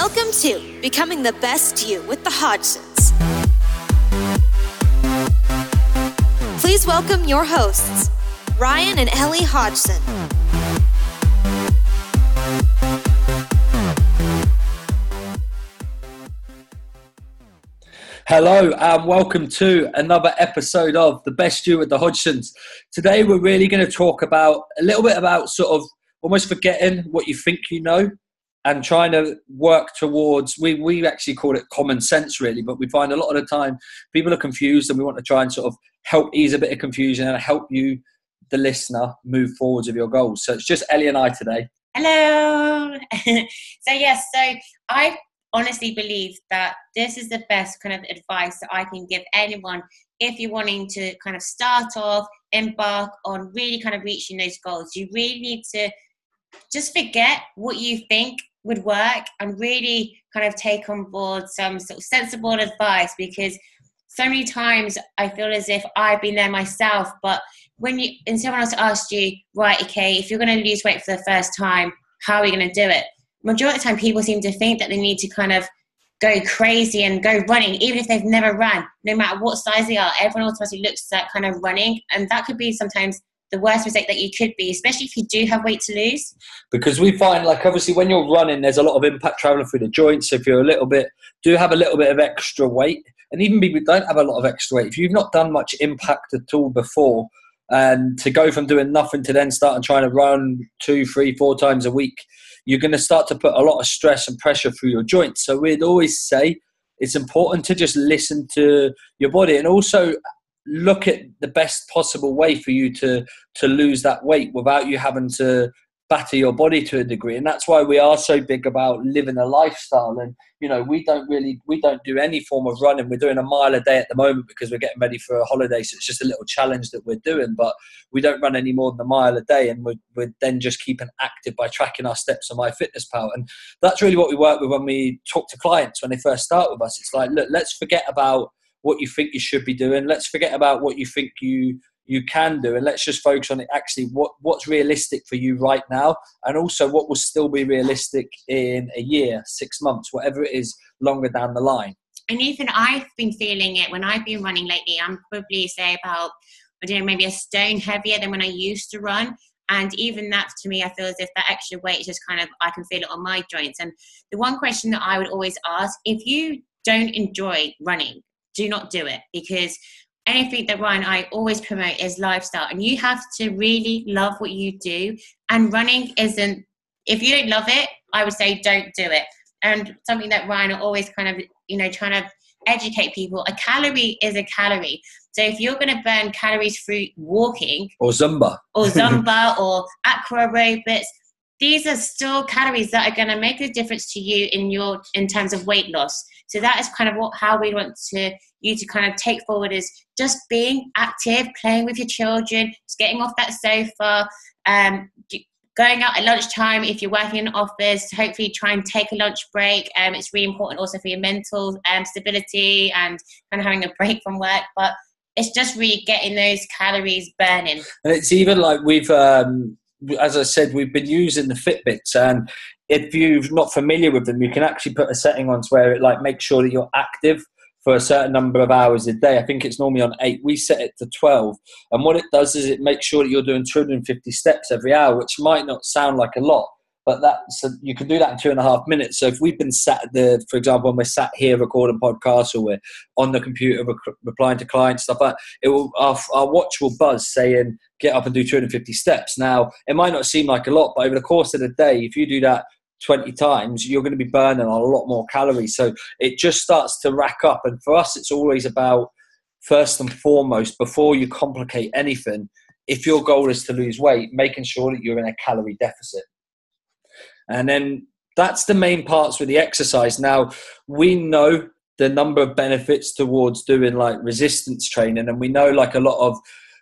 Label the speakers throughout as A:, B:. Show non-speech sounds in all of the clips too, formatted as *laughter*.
A: Welcome to Becoming the Best You with the Hodgsons. Please welcome your hosts, Ryan and Ellie Hodgson.
B: Hello and welcome to another episode of The Best You with the Hodgsons. Today we're really going to talk about a little bit about sort of almost forgetting what you think you know and trying to work towards we, we actually call it common sense really but we find a lot of the time people are confused and we want to try and sort of help ease a bit of confusion and help you the listener move forwards with your goals so it's just ellie and i today
C: Hello. *laughs* so yes, so I honestly believe that this is the best kind of advice that I can give anyone if you're wanting to kind of start off, embark on really kind of reaching those goals. You really need to just forget what you think would work and really kind of take on board some sort of sensible advice because so many times I feel as if I've been there myself, but when you and someone else asked you, right, okay, if you're going to lose weight for the first time, how are you going to do it? Majority of the time, people seem to think that they need to kind of go crazy and go running, even if they've never run. No matter what size they are, everyone automatically looks at kind of running, and that could be sometimes the worst mistake that you could be, especially if you do have weight to lose.
B: because we find like obviously when you're running there's a lot of impact traveling through the joints. So if you're a little bit do have a little bit of extra weight and even people don't have a lot of extra weight. If you've not done much impact at all before and to go from doing nothing to then start and trying to run two three four times a week you're going to start to put a lot of stress and pressure through your joints. So we'd always say it's important to just listen to your body. And also look at the best possible way for you to to lose that weight without you having to batter your body to a degree. And that's why we are so big about living a lifestyle. And you know we don't really we don't do any form of running. We're doing a mile a day at the moment because we're getting ready for a holiday. So it's just a little challenge that we're doing but we don't run any more than a mile a day. And we're, we're then just keeping active by tracking our steps on MyFitnessPal. And that's really what we work with when we talk to clients when they first start with us. It's like look let's forget about what you think you should be doing let's forget about what you think you you can do and let's just focus on it actually what what's realistic for you right now and also what will still be realistic in a year six months whatever it is longer down the line
C: And even I've been feeling it when I've been running lately. I'm probably say about I don't know maybe a stone heavier than when I used to run. And even that to me, I feel as if that extra weight is just kind of I can feel it on my joints. And the one question that I would always ask: if you don't enjoy running, do not do it because anything that Ryan I always promote is lifestyle, and you have to really love what you do. And running isn't. If you don't love it, I would say don't do it. And something that Ryan are always kind of you know trying to educate people: a calorie is a calorie. So if you're going to burn calories through walking
B: or zumba
C: or *laughs* Zumba or aqua aerobics, these are still calories that are going to make a difference to you in your in terms of weight loss. So that is kind of what how we want to you to kind of take forward is just being active, playing with your children, just getting off that sofa, um, going out at lunchtime if you're working in office. Hopefully, try and take a lunch break. Um, it's really important also for your mental um, stability and kind of having a break from work. But it's just really getting those calories burning.
B: and it's even like we've um, as i said we've been using the fitbits and if you're not familiar with them you can actually put a setting on to where it like makes sure that you're active for a certain number of hours a day. I think it's normally on 8 we set it to 12 and what it does is it makes sure that you're doing 250 steps every hour which might not sound like a lot but that's you can do that in two and a half minutes. So if we've been sat at the, for example, when we're sat here recording podcasts or we're on the computer rec- replying to clients stuff like that, it will our, our watch will buzz saying get up and do 250 steps. Now it might not seem like a lot, but over the course of the day, if you do that 20 times, you're going to be burning a lot more calories. So it just starts to rack up. And for us, it's always about first and foremost before you complicate anything. If your goal is to lose weight, making sure that you're in a calorie deficit. And then that's the main parts with the exercise. Now, we know the number of benefits towards doing like resistance training, and we know like a lot of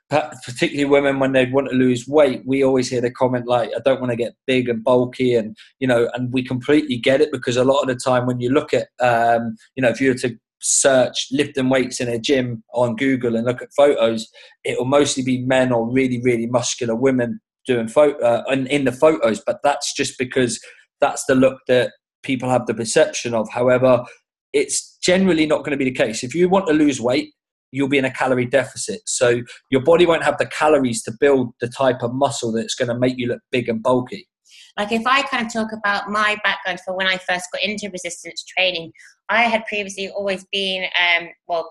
B: particularly women when they want to lose weight we always hear the comment like i don't want to get big and bulky and you know and we completely get it because a lot of the time when you look at um, you know if you were to search lifting weights in a gym on google and look at photos it will mostly be men or really really muscular women doing photo uh, in, in the photos but that's just because that's the look that people have the perception of. However, it's generally not going to be the case. If you want to lose weight, you'll be in a calorie deficit. So your body won't have the calories to build the type of muscle that's going to make you look big and bulky.
C: Like if I kind of talk about my background for when I first got into resistance training, I had previously always been, um, well,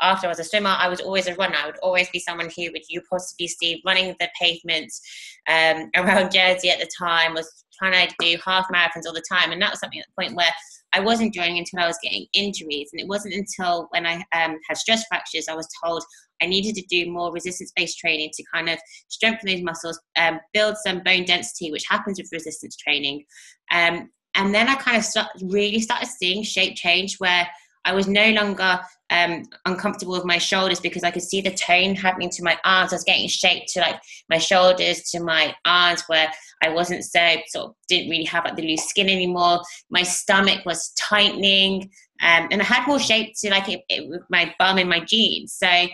C: after I was a swimmer, I was always a runner. I would always be someone who would you possibly see running the pavements um, *laughs* around Jersey at the time, was trying to do half marathons all the time. And that was something at the point where I wasn't doing until I was getting injuries. And it wasn't until when I um, had stress fractures, I was told I needed to do more resistance based training to kind of strengthen those muscles, um, build some bone density, which happens with resistance training. Um, and then I kind of start, really started seeing shape change where I was no longer um, uncomfortable with my shoulders because I could see the tone happening to my arms. I was getting shaped to like my shoulders, to my arms, where I wasn't so sort of didn't really have like the loose skin anymore. My stomach was tightening, um, and I had more shape to like it, it, my bum and my jeans. So,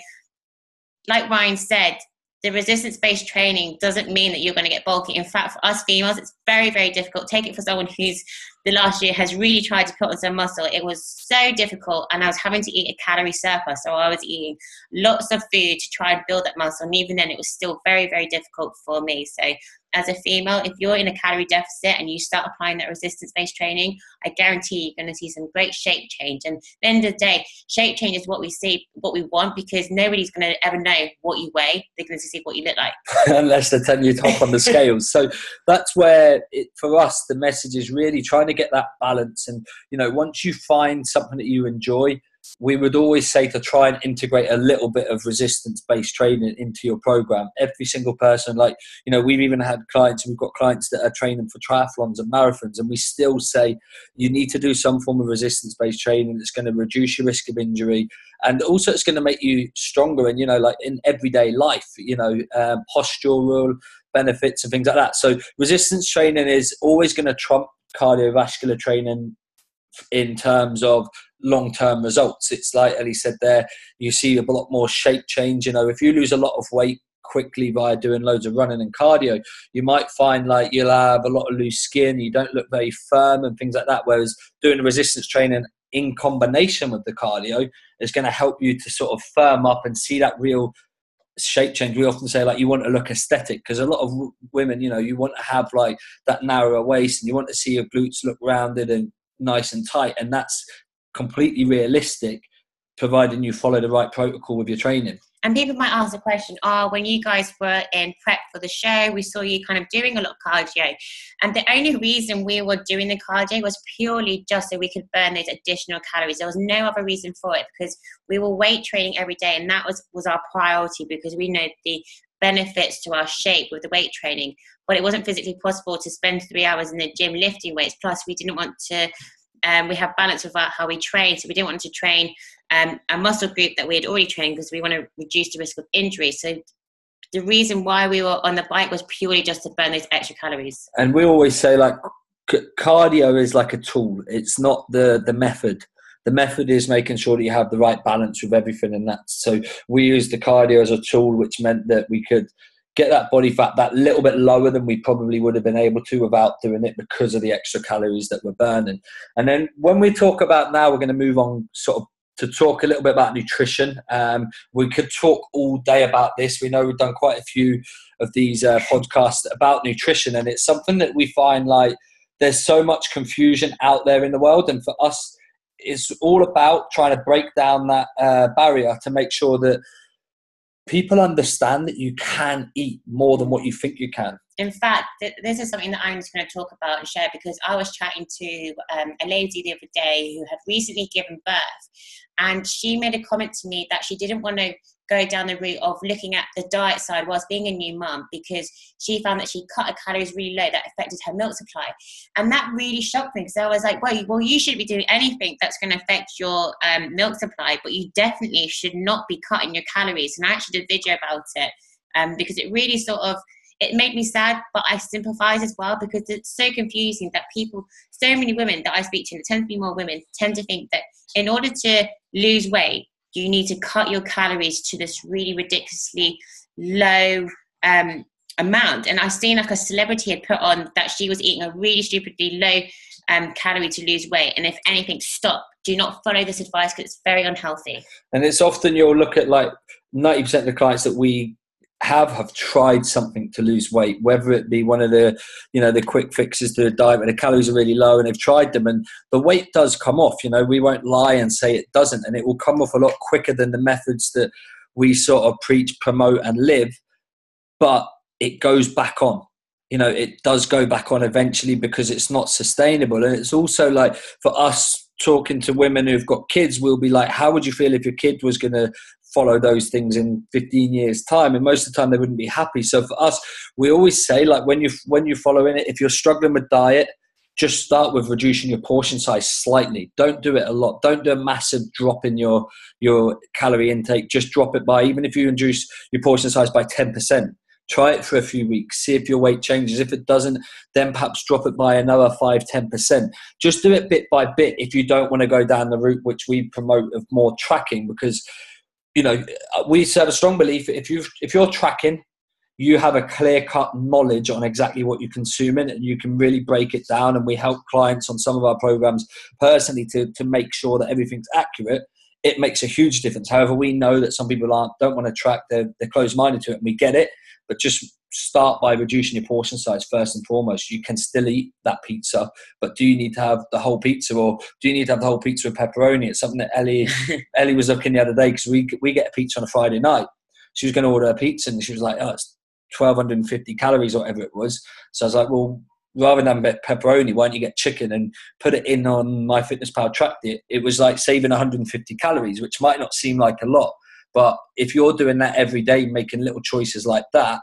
C: like Ryan said, the resistance based training doesn't mean that you're going to get bulky. In fact, for us females, it's very, very difficult. Take it for someone who's the last year has really tried to put on some muscle. It was so difficult, and I was having to eat a calorie surplus. So I was eating lots of food to try and build that muscle. And even then, it was still very, very difficult for me. So as a female, if you're in a calorie deficit and you start applying that resistance based training, I guarantee you're going to see some great shape change. And at the end of the day, shape change is what we see, what we want, because nobody's going to ever know what you weigh. They're going to see what you look like. *laughs*
B: Unless they're telling you top on the *laughs* scales. So that's where, it, for us, the message is really trying to get that balance. And, you know, once you find something that you enjoy, we would always say to try and integrate a little bit of resistance based training into your program. Every single person, like, you know, we've even had clients, we've got clients that are training for triathlons and marathons, and we still say you need to do some form of resistance based training that's going to reduce your risk of injury and also it's going to make you stronger and, you know, like in everyday life, you know, um, postural benefits and things like that. So resistance training is always going to trump cardiovascular training in terms of long term results. It's like Ellie said there, you see a lot more shape change. You know, if you lose a lot of weight quickly by doing loads of running and cardio, you might find like you'll have a lot of loose skin, you don't look very firm and things like that. Whereas doing the resistance training in combination with the cardio is going to help you to sort of firm up and see that real shape change. We often say like you want to look aesthetic because a lot of women, you know, you want to have like that narrower waist and you want to see your glutes look rounded and nice and tight, and that's completely realistic, providing you follow the right protocol with your training.
C: And people might ask the question, oh, when you guys were in prep for the show, we saw you kind of doing a lot of cardio. And the only reason we were doing the cardio was purely just so we could burn those additional calories. There was no other reason for it because we were weight training every day and that was, was our priority because we know the benefits to our shape with the weight training. But it wasn't physically possible to spend three hours in the gym lifting weights. Plus, we didn't want to um, we have balance with how we train. So we didn't want to train um, a muscle group that we had already trained because we want to reduce the risk of injury. So the reason why we were on the bike was purely just to burn those extra calories.
B: And we always say like cardio is like a tool. It's not the the method. The method is making sure that you have the right balance with everything, and that's so we used the cardio as a tool, which meant that we could get that body fat that little bit lower than we probably would have been able to without doing it because of the extra calories that we're burning. And then when we talk about now, we're going to move on sort of to talk a little bit about nutrition. Um, we could talk all day about this. We know we've done quite a few of these uh, podcasts about nutrition, and it's something that we find like there's so much confusion out there in the world. And for us, it's all about trying to break down that uh, barrier to make sure that people understand that you can eat more than what you think you can.
C: In fact, th- this is something that I'm just going to talk about and share because I was chatting to um, a lady the other day who had recently given birth, and she made a comment to me that she didn't want to go down the route of looking at the diet side whilst being a new mum because she found that she cut her calories really low that affected her milk supply. And that really shocked me because i was like well, well you shouldn't be doing anything that's going to affect your um, milk supply but you definitely should not be cutting your calories. And i actually did a video about it um, because it really sort of it made me sad, but I sympathize as well because it's so confusing that people, so many women that I speak to, and it tends to be more women, tend to think that in order to lose weight, you need to cut your calories to this really ridiculously low um, amount. And I've seen like a celebrity had put on that she was eating a really stupidly low um, calorie to lose weight. And if anything, stop. Do not follow this advice because it's very unhealthy.
B: And it's often you'll look at like 90% of the clients that we have have tried something to lose weight, whether it be one of the, you know, the quick fixes to the diet where the calories are really low and they've tried them and the weight does come off. You know, we won't lie and say it doesn't, and it will come off a lot quicker than the methods that we sort of preach, promote, and live. But it goes back on. You know, it does go back on eventually because it's not sustainable. And it's also like for us talking to women who've got kids, we'll be like, how would you feel if your kid was going to follow those things in 15 years time and most of the time they wouldn't be happy. So for us we always say like when you when you're following it if you're struggling with diet just start with reducing your portion size slightly. Don't do it a lot. Don't do a massive drop in your your calorie intake. Just drop it by even if you reduce your portion size by 10% try it for a few weeks. See if your weight changes. If it doesn't then perhaps drop it by another 5 10% just do it bit by bit if you don't want to go down the route which we promote of more tracking because you know, we have a strong belief if you if you're tracking, you have a clear cut knowledge on exactly what you're consuming, and you can really break it down. And we help clients on some of our programs personally to to make sure that everything's accurate. It makes a huge difference. However, we know that some people aren't don't want to track; they're, they're closed minded to it, and we get it. But just start by reducing your portion size first and foremost. You can still eat that pizza, but do you need to have the whole pizza, or do you need to have the whole pizza with pepperoni? It's something that Ellie *laughs* Ellie was looking the other day because we we get a pizza on a Friday night. She was going to order a pizza, and she was like, "Oh, it's 1,250 calories, or whatever it was." So I was like, "Well." Rather than pepperoni, why don't you get chicken and put it in on MyFitnessPal tracked it? It was like saving 150 calories, which might not seem like a lot, but if you're doing that every day, making little choices like that,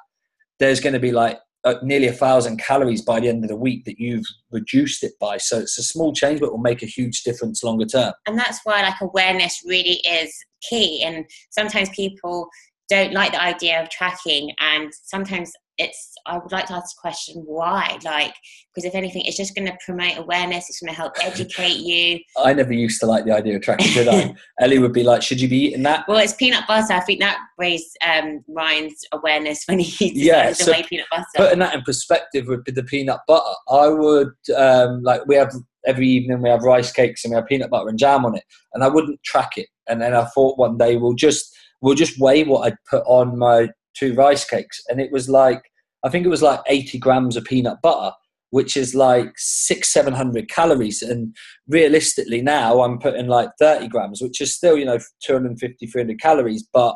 B: there's going to be like uh, nearly a thousand calories by the end of the week that you've reduced it by. So it's a small change, but will make a huge difference longer term.
C: And that's why like awareness really is key. And sometimes people don't like the idea of tracking, and sometimes it's i would like to ask the question why? Like because if anything it's just going to promote awareness it's going to help educate you. *laughs*
B: I never used to like the idea of tracking did i ellie would be like should you be eating that?
C: Well it's peanut butter. I think that raised um, ryan's awareness when he yeah so peanut butter.
B: putting that in perspective with the peanut butter i would um, like we have every evening we have rice cakes and we have peanut butter and jam on it and i wouldn't track it. And then i thought one day we'll just we'll just weigh what i'd put on my two rice cakes, and it was like I think it was like 80 grams of peanut butter, which is like six, seven hundred calories. And realistically, now I'm putting like 30 grams, which is still, you know, 250, 300 calories, but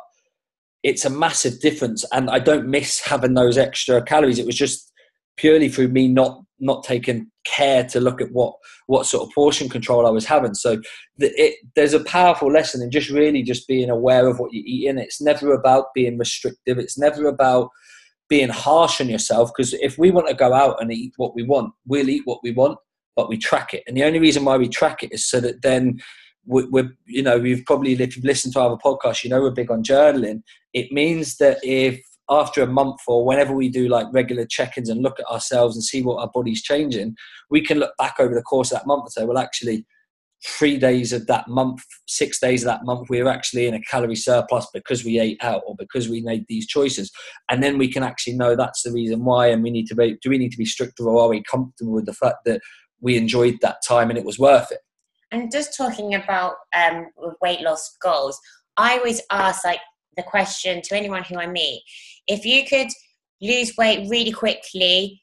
B: it's a massive difference. And I don't miss having those extra calories. It was just purely through me not not taking care to look at what what sort of portion control I was having. So the, it, there's a powerful lesson in just really just being aware of what you're eating. It's never about being restrictive. It's never about being harsh on yourself because if we want to go out and eat what we want, we'll eat what we want, but we track it. And the only reason why we track it is so that then we're, you know, we've probably, if you've listened to our podcast, you know, we're big on journaling. It means that if after a month or whenever we do like regular check-ins and look at ourselves and see what our body's changing, we can look back over the course of that month and say, well, actually, three days of that month, six days of that month, we were actually in a calorie surplus because we ate out or because we made these choices. And then we can actually know that's the reason why. And we need to be, do we need to be stricter or are we comfortable with the fact that we enjoyed that time and it was worth it?
C: And just talking about um, weight loss goals, I always ask like the question to anyone who I meet if you could lose weight really quickly,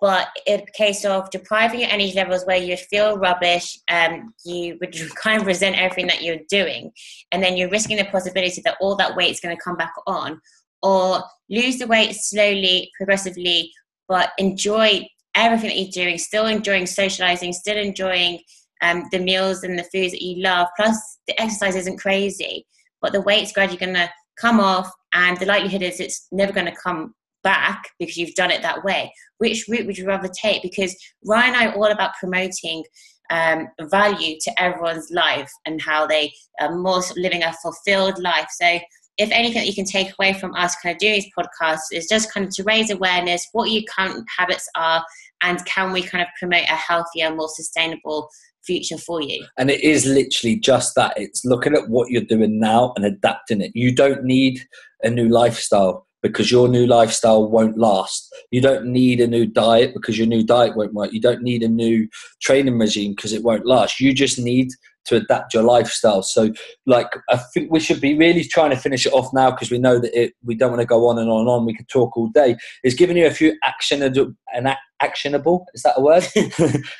C: but in case of depriving your energy levels where you feel rubbish, um, you would *laughs* kind of resent everything that you're doing, and then you're risking the possibility that all that weight is going to come back on, or lose the weight slowly, progressively, but enjoy everything that you're doing, still enjoying socializing, still enjoying um, the meals and the foods that you love, plus the exercise isn't crazy, but the weight's gradually going to come off, and the likelihood is it's never going to come back because you've done it that way. Which route would you rather take? Because Ryan and I are all about promoting um, value to everyone's life and how they are more living a fulfilled life. So, if anything that you can take away from us kind of doing these podcasts is just kind of to raise awareness what your current habits are and can we kind of promote a healthier, more sustainable future for you.
B: And it is literally just that. It's looking at what you're doing now and adapting it. You don't need a new lifestyle because your new lifestyle won't last. You don't need a new diet because your new diet won't work. You don't need a new training regime because it won't last. You just need to adapt your lifestyle. So, like, I think we should be really trying to finish it off now because we know that it, we don't want to go on and on and on. We could talk all day. Is giving you a few actionable and actionable. Is that a word? *laughs*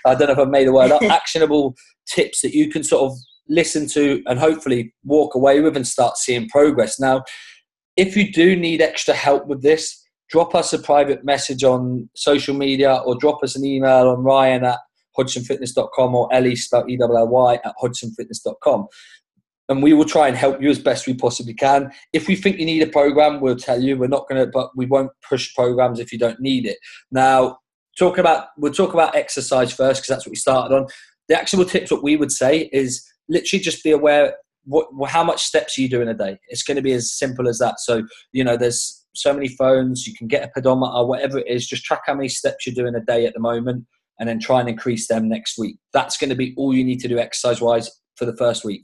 B: I don't know if I've made a word up. actionable tips that you can sort of listen to and hopefully walk away with and start seeing progress. Now, if you do need extra help with this, drop us a private message on social media or drop us an email on ryan at hodgsonfitness.com or Ellie spelled E-L-L-Y at hodgsonfitness.com. And we will try and help you as best we possibly can. If we think you need a program, we'll tell you. We're not going to, but we won't push programs if you don't need it. Now, talking about, we'll talk about exercise first because that's what we started on. The actual tips, what we would say is literally just be aware what, how much steps are you do in a day. It's going to be as simple as that. So, you know, there's so many phones, you can get a pedometer, whatever it is, just track how many steps you're doing a day at the moment and then try and increase them next week. That's going to be all you need to do exercise wise for the first week.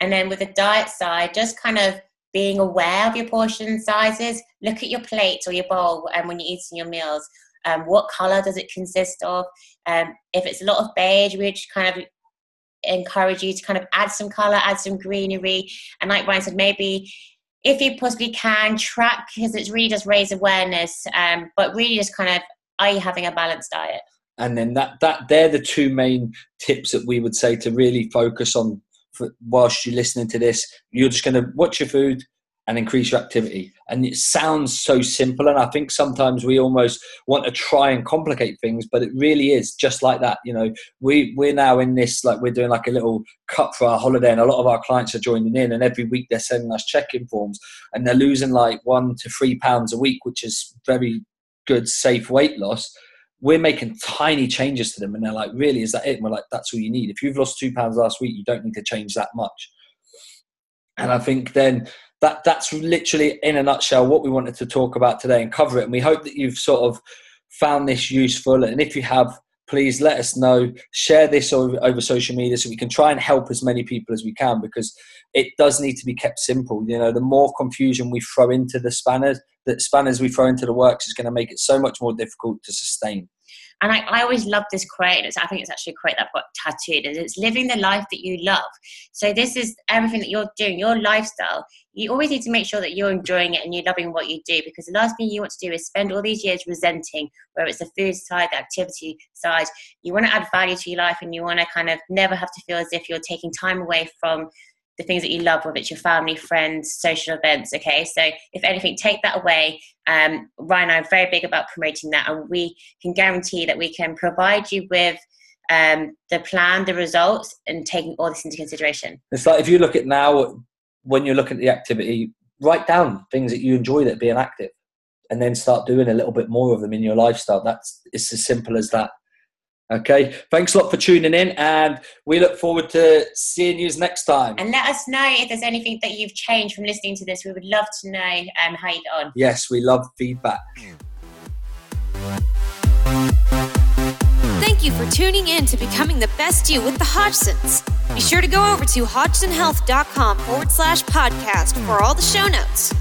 C: And then with the diet side, just kind of being aware of your portion sizes. Look at your plate or your bowl and when you're eating your meals. Um, what color does it consist of? Um, if it's a lot of beige, just kind of encourage you to kind of add some color, add some greenery. And like Ryan said, maybe if you possibly can track because it really does raise awareness, um, but really just kind of are you having a balanced diet?
B: and then that that they're the two main tips that we would say to really focus on for, whilst you're listening to this you're just going to watch your food and increase your activity. And it sounds so simple and i think sometimes we almost want to try and complicate things but it really is just like that you know. We we're now in this like we're doing like a little cut for our holiday and a lot of our clients are joining in and every week they're sending us check-in forms and they're losing like one to three pounds a week which is very good safe weight loss. We're making tiny changes to them and they're like really is that it? And we're like that's all you need. If you've lost two pounds last week you don't need to change that much. And i think then that that's literally in a nutshell what we wanted to talk about today and cover it. And we hope that you've sort of found this useful. And if you have please let us know. Share this over, over social media so we can try and help as many people as we can because it does need to be kept simple. You know the more confusion we throw into the spanners the spanners we throw into the works is going to make it so much more difficult to sustain
C: and I, I always love this quote. It's, I think it's actually a quote that I've got tattooed. It's living the life that you love. So this is everything that you're doing, your lifestyle. You always need to make sure that you're enjoying it and you're loving what you do because the last thing you want to do is spend all these years resenting, whether it's the food side, the activity side. You want to add value to your life and you want to kind of never have to feel as if you're taking time away from the things that you love, whether it's your family, friends, social events. Okay, so if anything, take that away. Um, Ryan and I are very big about promoting that, and we can guarantee that we can provide you with um, the plan, the results, and taking all this into consideration.
B: It's like if you look at now, when you're looking at the activity, write down things that you enjoy that being active, and then start doing a little bit more of them in your lifestyle. That's it's as simple as that. Okay, thanks a lot for tuning in, and we look forward to seeing you next time.
C: And let us know if there's anything that you've changed from listening to this. We would love to know um, how you get on.
B: Yes, we love feedback.
A: Thank you for tuning in to Becoming the Best You with the Hodgsons. Be sure to go over to hodgsonhealth.com forward slash podcast for all the show notes.